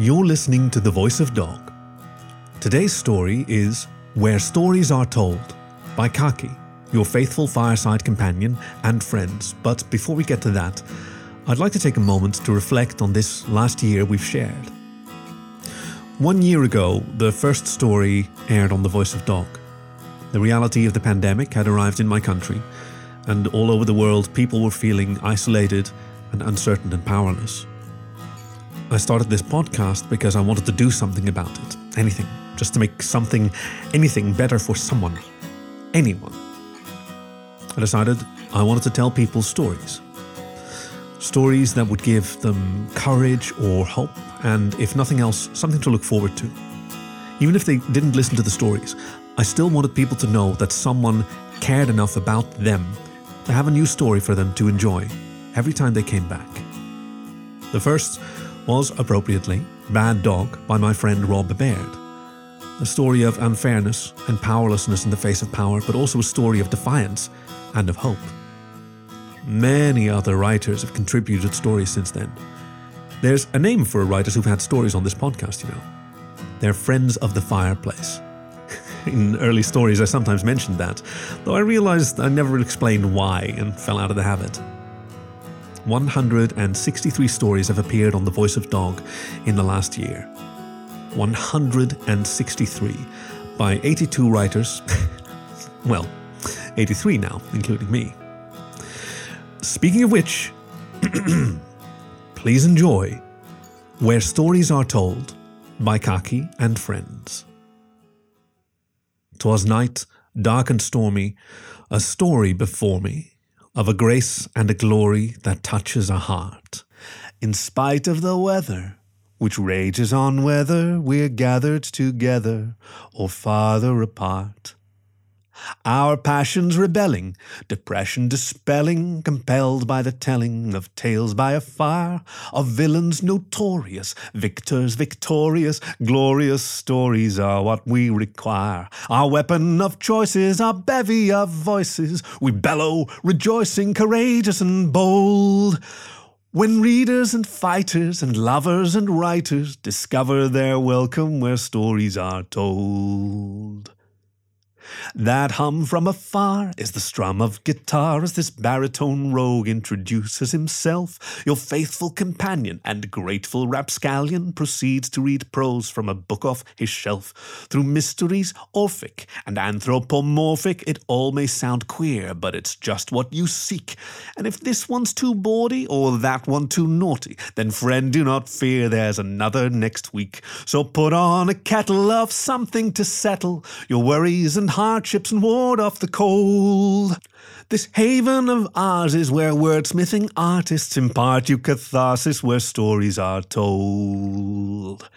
You're listening to The Voice of Dog. Today's story is Where Stories Are Told by Khaki, your faithful fireside companion and friends. But before we get to that, I'd like to take a moment to reflect on this last year we've shared. One year ago, the first story aired on The Voice of Dog. The reality of the pandemic had arrived in my country, and all over the world, people were feeling isolated and uncertain and powerless. I started this podcast because I wanted to do something about it. Anything. Just to make something, anything better for someone. Anyone. I decided I wanted to tell people stories. Stories that would give them courage or hope, and if nothing else, something to look forward to. Even if they didn't listen to the stories, I still wanted people to know that someone cared enough about them to have a new story for them to enjoy every time they came back. The first was, appropriately, Bad Dog by my friend Rob Baird. A story of unfairness and powerlessness in the face of power, but also a story of defiance and of hope. Many other writers have contributed stories since then. There's a name for writers who've had stories on this podcast, you know. They're friends of the fireplace. In early stories, I sometimes mentioned that, though I realized I never explained why and fell out of the habit. 163 stories have appeared on The Voice of Dog in the last year. 163 by 82 writers. well, 83 now, including me. Speaking of which, please enjoy Where Stories Are Told by Khaki and Friends. Twas night, dark and stormy, a story before me of a grace and a glory that touches a heart. In spite of the weather, which rages on whether we're gathered together or farther apart. Our passions rebelling, depression dispelling, compelled by the telling of tales by a fire, of villains notorious, victors victorious, glorious stories are what we require. Our weapon of choice is our bevy of voices. We bellow, rejoicing, courageous and bold. When readers and fighters and lovers and writers discover their welcome where stories are told. That hum from afar is the strum of guitar as this baritone rogue introduces himself. Your faithful companion and grateful rapscallion proceeds to read prose from a book off his shelf. Through mysteries, orphic and anthropomorphic, it all may sound queer, but it's just what you seek. And if this one's too bawdy or that one too naughty, then friend, do not fear, there's another next week. So put on a kettle of something to settle your worries and hardships and ward off the cold. This haven of ours is where wordsmithing artists impart you catharsis, where stories are told.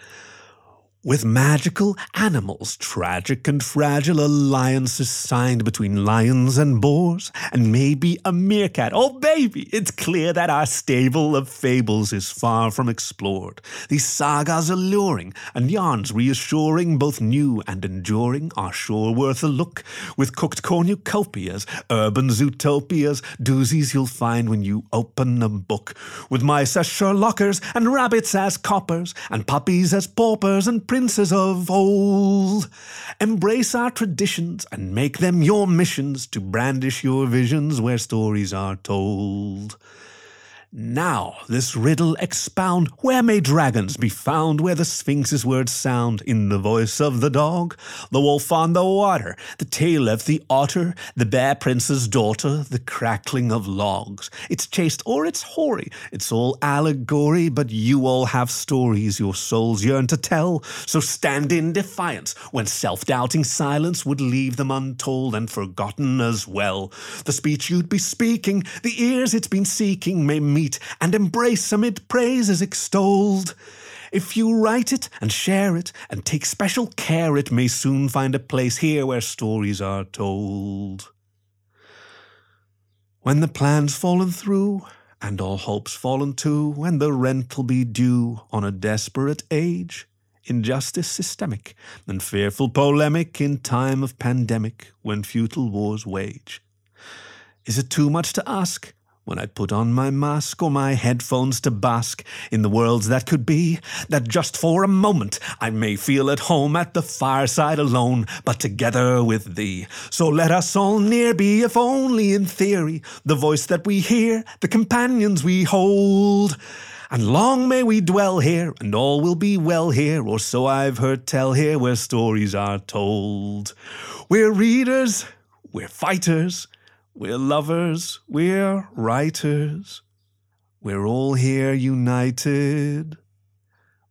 With magical animals, tragic and fragile alliances signed between lions and boars, and maybe a meerkat. Oh, baby, it's clear that our stable of fables is far from explored. These sagas alluring and yarns reassuring, both new and enduring, are sure worth a look. With cooked cornucopias, urban zootopias, doozies you'll find when you open a book. With mice as Sherlockers, and rabbits as coppers, and puppies as paupers, and princes of old. Embrace our traditions and make them your missions to brandish your visions where stories are told. Now, this riddle expound. Where may dragons be found? Where the Sphinx's words sound in the voice of the dog, the wolf on the water, the tail of the otter, the bear prince's daughter, the crackling of logs. It's chaste or it's hoary, it's all allegory, but you all have stories your souls yearn to tell. So stand in defiance when self doubting silence would leave them untold and forgotten as well. The speech you'd be speaking, the ears it's been seeking may meet and embrace amid praises extolled. If you write it and share it and take special care, it may soon find a place here where stories are told. When the plan's fallen through, and all hopes fallen too, when the rent'll be due on a desperate age, injustice systemic, and fearful polemic in time of pandemic, when futile wars wage. Is it too much to ask? When I put on my mask or my headphones to bask in the worlds that could be, that just for a moment I may feel at home at the fireside alone, but together with thee. So let us all near be, if only in theory, the voice that we hear, the companions we hold. And long may we dwell here, and all will be well here, or so I've heard tell here, where stories are told. We're readers, we're fighters, we're lovers, we're writers. We're all here united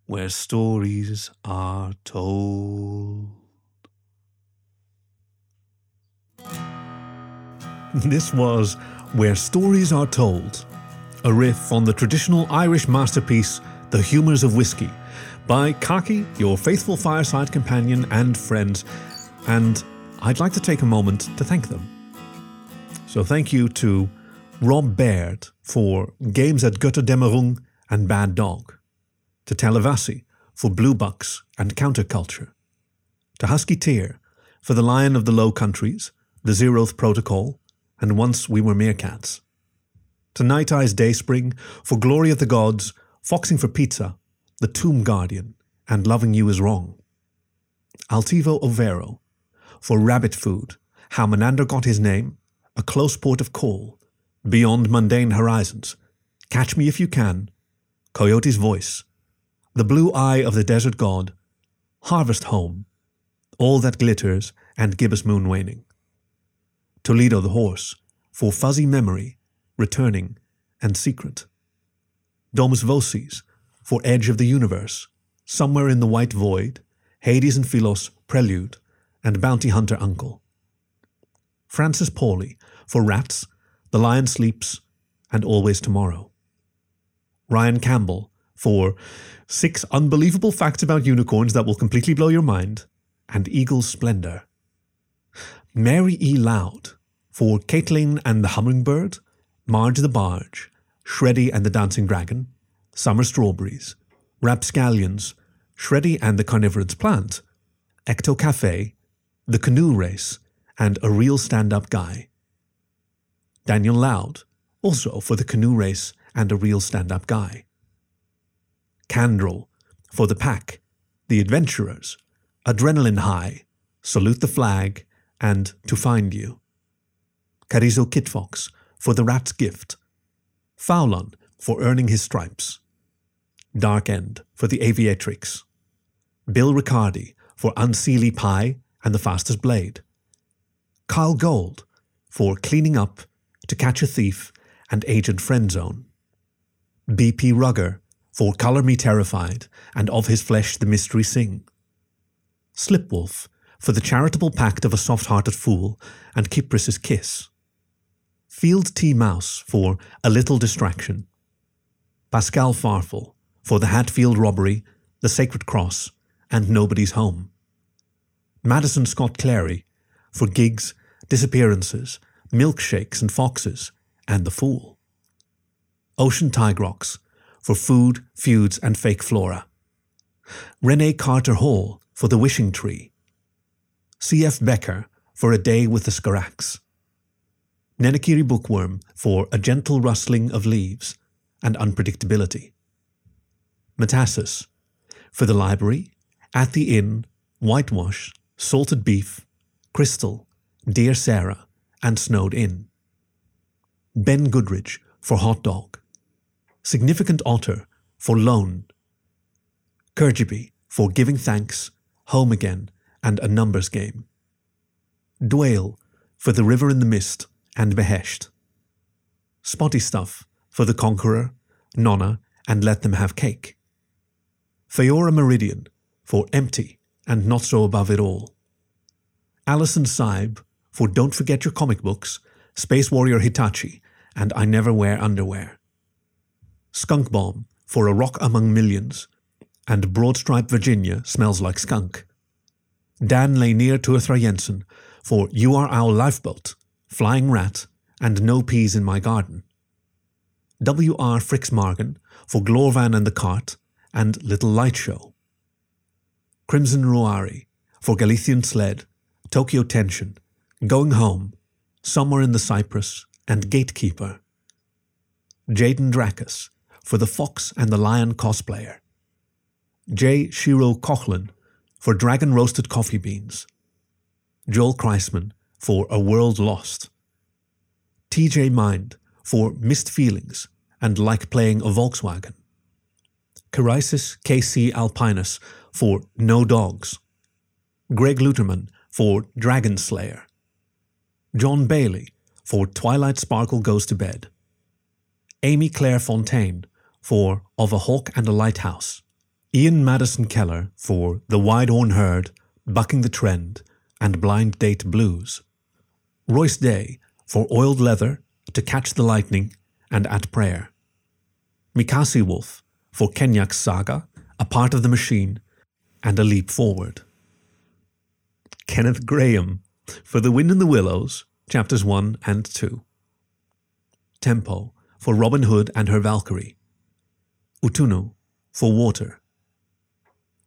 where stories are told. This was Where Stories Are Told, a riff on the traditional Irish masterpiece, The Humours of Whiskey, by Khaki, your faithful fireside companion and friend. And I'd like to take a moment to thank them. So thank you to Rob Baird for Games at Götterdämmerung and Bad Dog, to Televasi for Blue Bucks and Counterculture, to Huskyteer for The Lion of the Low Countries, The Zeroth Protocol, and Once We Were Meerkats, to Night Eyes Dayspring for Glory of the Gods, Foxing for Pizza, The Tomb Guardian, and Loving You Is Wrong, Altivo Overo for Rabbit Food, How Menander Got His Name, a close port of call, beyond mundane horizons. Catch me if you can. Coyote's voice. The blue eye of the desert god. Harvest home. All that glitters and gibbous moon waning. Toledo the horse, for fuzzy memory, returning and secret. Domus Vocis, for edge of the universe, somewhere in the white void, Hades and Philos prelude, and bounty hunter uncle. Frances Pauli for Rats, The Lion Sleeps, and Always Tomorrow. Ryan Campbell for Six Unbelievable Facts About Unicorns That Will Completely Blow Your Mind, and Eagle's Splendor. Mary E. Lowd for Caitlin and the Hummingbird, Marge the Barge, Shreddy and the Dancing Dragon, Summer Strawberries, Rapscallions, Shreddy and the Carnivorous Plant, Ecto Cafe, The Canoe Race, and A Real Stand Up Guy. Daniel Lowd, also for The Canoe Race and A Real Stand Up Guy. Kandrel, for The Pack, The Adventurers, Adrenaline High, Salute the Flag, and To Find You. Carizo Kitfox, for The Rat's Gift. Fowlon, for Earning His Stripes. Dark End, for The Aviatrix. Bill Riccardi, for Unseelie Pie and The Fastest Blade. Kyle Gold, for Cleaning Up, To Catch a Thief, and Agent Friend Zone. B.P. Rugger, for Color Me Terrified, and Of His Flesh the Mystery Sing. Slipwolf, for The Charitable Pact of a Soft Hearted Fool, and Kypris's Kiss. Field T. Mouse, for A Little Distraction. Pascal Farfel, for The Hatfield Robbery, The Sacred Cross, and Nobody's Home. Madison Scott Clary, for gigs, disappearances, milkshakes and foxes, and the fool. Ocean Tigrox for food, feuds, and fake flora. Renee Carter Hall for the wishing tree. C.F. Becker for a day with the Scarax. Nenekiri Bookworm for a gentle rustling of leaves and unpredictability. Metasis for the library, at the inn, whitewash, salted beef, crystal, dear Sarah, and snowed in. Ben Goodrich for hot dog. Significant otter for loan. Kirjiby for giving thanks, home again, and a numbers game. Dwale for the river in the mist and behesht. Spotty stuff for the conqueror, nonna, and let them have cake. Feora Meridian for empty and not so above it all. Alison Saib for Don't Forget Your Comic Books, Space Warrior Hitachi, and I Never Wear Underwear. Skunk Bomb for A Rock Among Millions, and Broadstripe Virginia Smells Like Skunk. Dan Lanier Tuathra Jensen for You Are Our Lifeboat, Flying Rat, and No Peas in My Garden. W.R. Frixmargan for Glorvan and the Cart and Little Light Show. Crimson Ruari for Galician Sled, Tokyo Tension, Going Home, Somewhere in the Cypress, and Gatekeeper. Jaden Dracus for the Fox and the Lion cosplayer. J. Shiro Coughlin for Dragon Roasted Coffee Beans. Joel Kreisman for A World Lost. TJ Mind for Missed Feelings and Like Playing a Volkswagen. Charisis KC Alpinus for No Dogs. Greg Luterman for Dragon Slayer. John Bailey for Twilight Sparkle Goes to Bed. Amy Claire Fontaine for Of a Hawk and a Lighthouse. Ian Madison Keller for The Wide Horn Herd, Bucking the Trend, and Blind Date Blues. Royce Day for Oiled Leather, To Catch the Lightning, and At Prayer. Mikasi Wolf for Kenyak's Saga, A Part of the Machine, and A Leap Forward. Kenneth Grahame for The Wind in the Willows, chapters 1 and 2. Tempo for Robin Hood and her Valkyrie. Utunu for Water.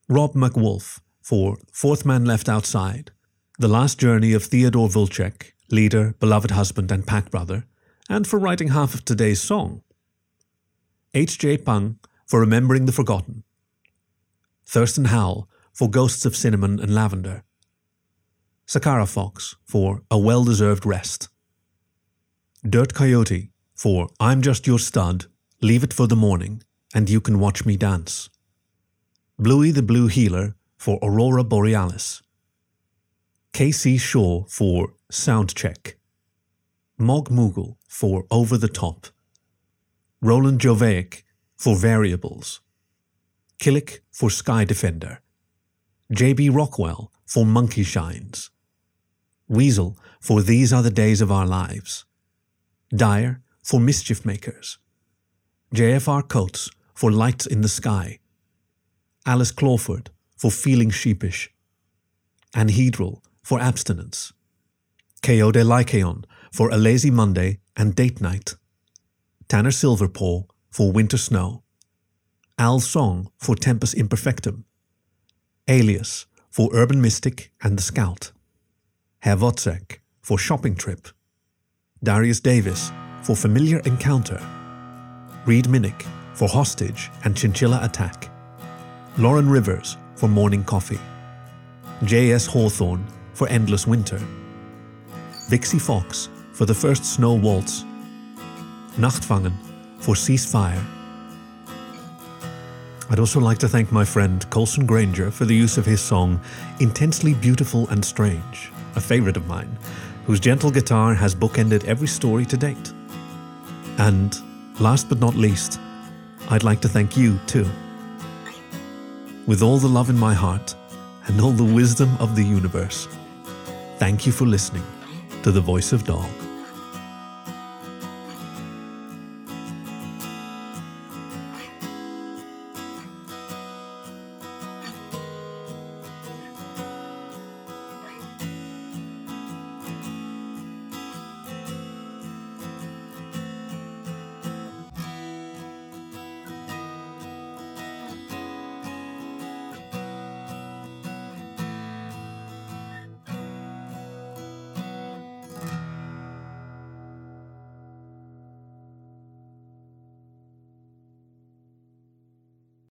Rob McWolf for Fourth Man Left Outside, The Last Journey of Theodore Vulchek, leader, beloved husband, and pack brother, and for writing half of today's song. H.J. Pang for Remembering the Forgotten. Thurston Howell for Ghosts of Cinnamon and Lavender. Sakara Fox for A Well Deserved Rest. Dirt Coyote for I'm Just Your Stud, Leave It for the Morning, and You Can Watch Me Dance. Bluey the Blue Heeler for Aurora Borealis. KC Shaw for Soundcheck. Mog Moogle for Over the Top. Roland Jovaic for Variables. Killick for Sky Defender. JB Rockwell for Monkey Shines. Weasel for These Are the Days of Our Lives, Dyer for Mischief Makers, JFR Coates for Lights in the Sky, Alice Clawford for Feeling Sheepish, Anhedral for Abstinence, Ko de Lycaon for A Lazy Monday and Date Night, Tanner Silverpaw for Winter Snow, Al Song for Tempus Imperfectum, Alias for Urban Mystic and the Scout. Herr Wozzeck for Shopping Trip, Darius Davis for Familiar Encounter, Reed Minnick for Hostage and Chinchilla Attack, Lauren Rivers for Morning Coffee, J.S. Hawthorne for Endless Winter, Vixie Fox for The First Snow Waltz, Nachtfangen for Ceasefire. I'd also like to thank my friend Colson Granger for the use of his song Intensely Beautiful and Strange a favourite of mine, whose gentle guitar has bookended every story to date. And last but not least, I'd like to thank you too. With all the love in my heart and all the wisdom of the universe, thank you for listening to The Voice of Dog.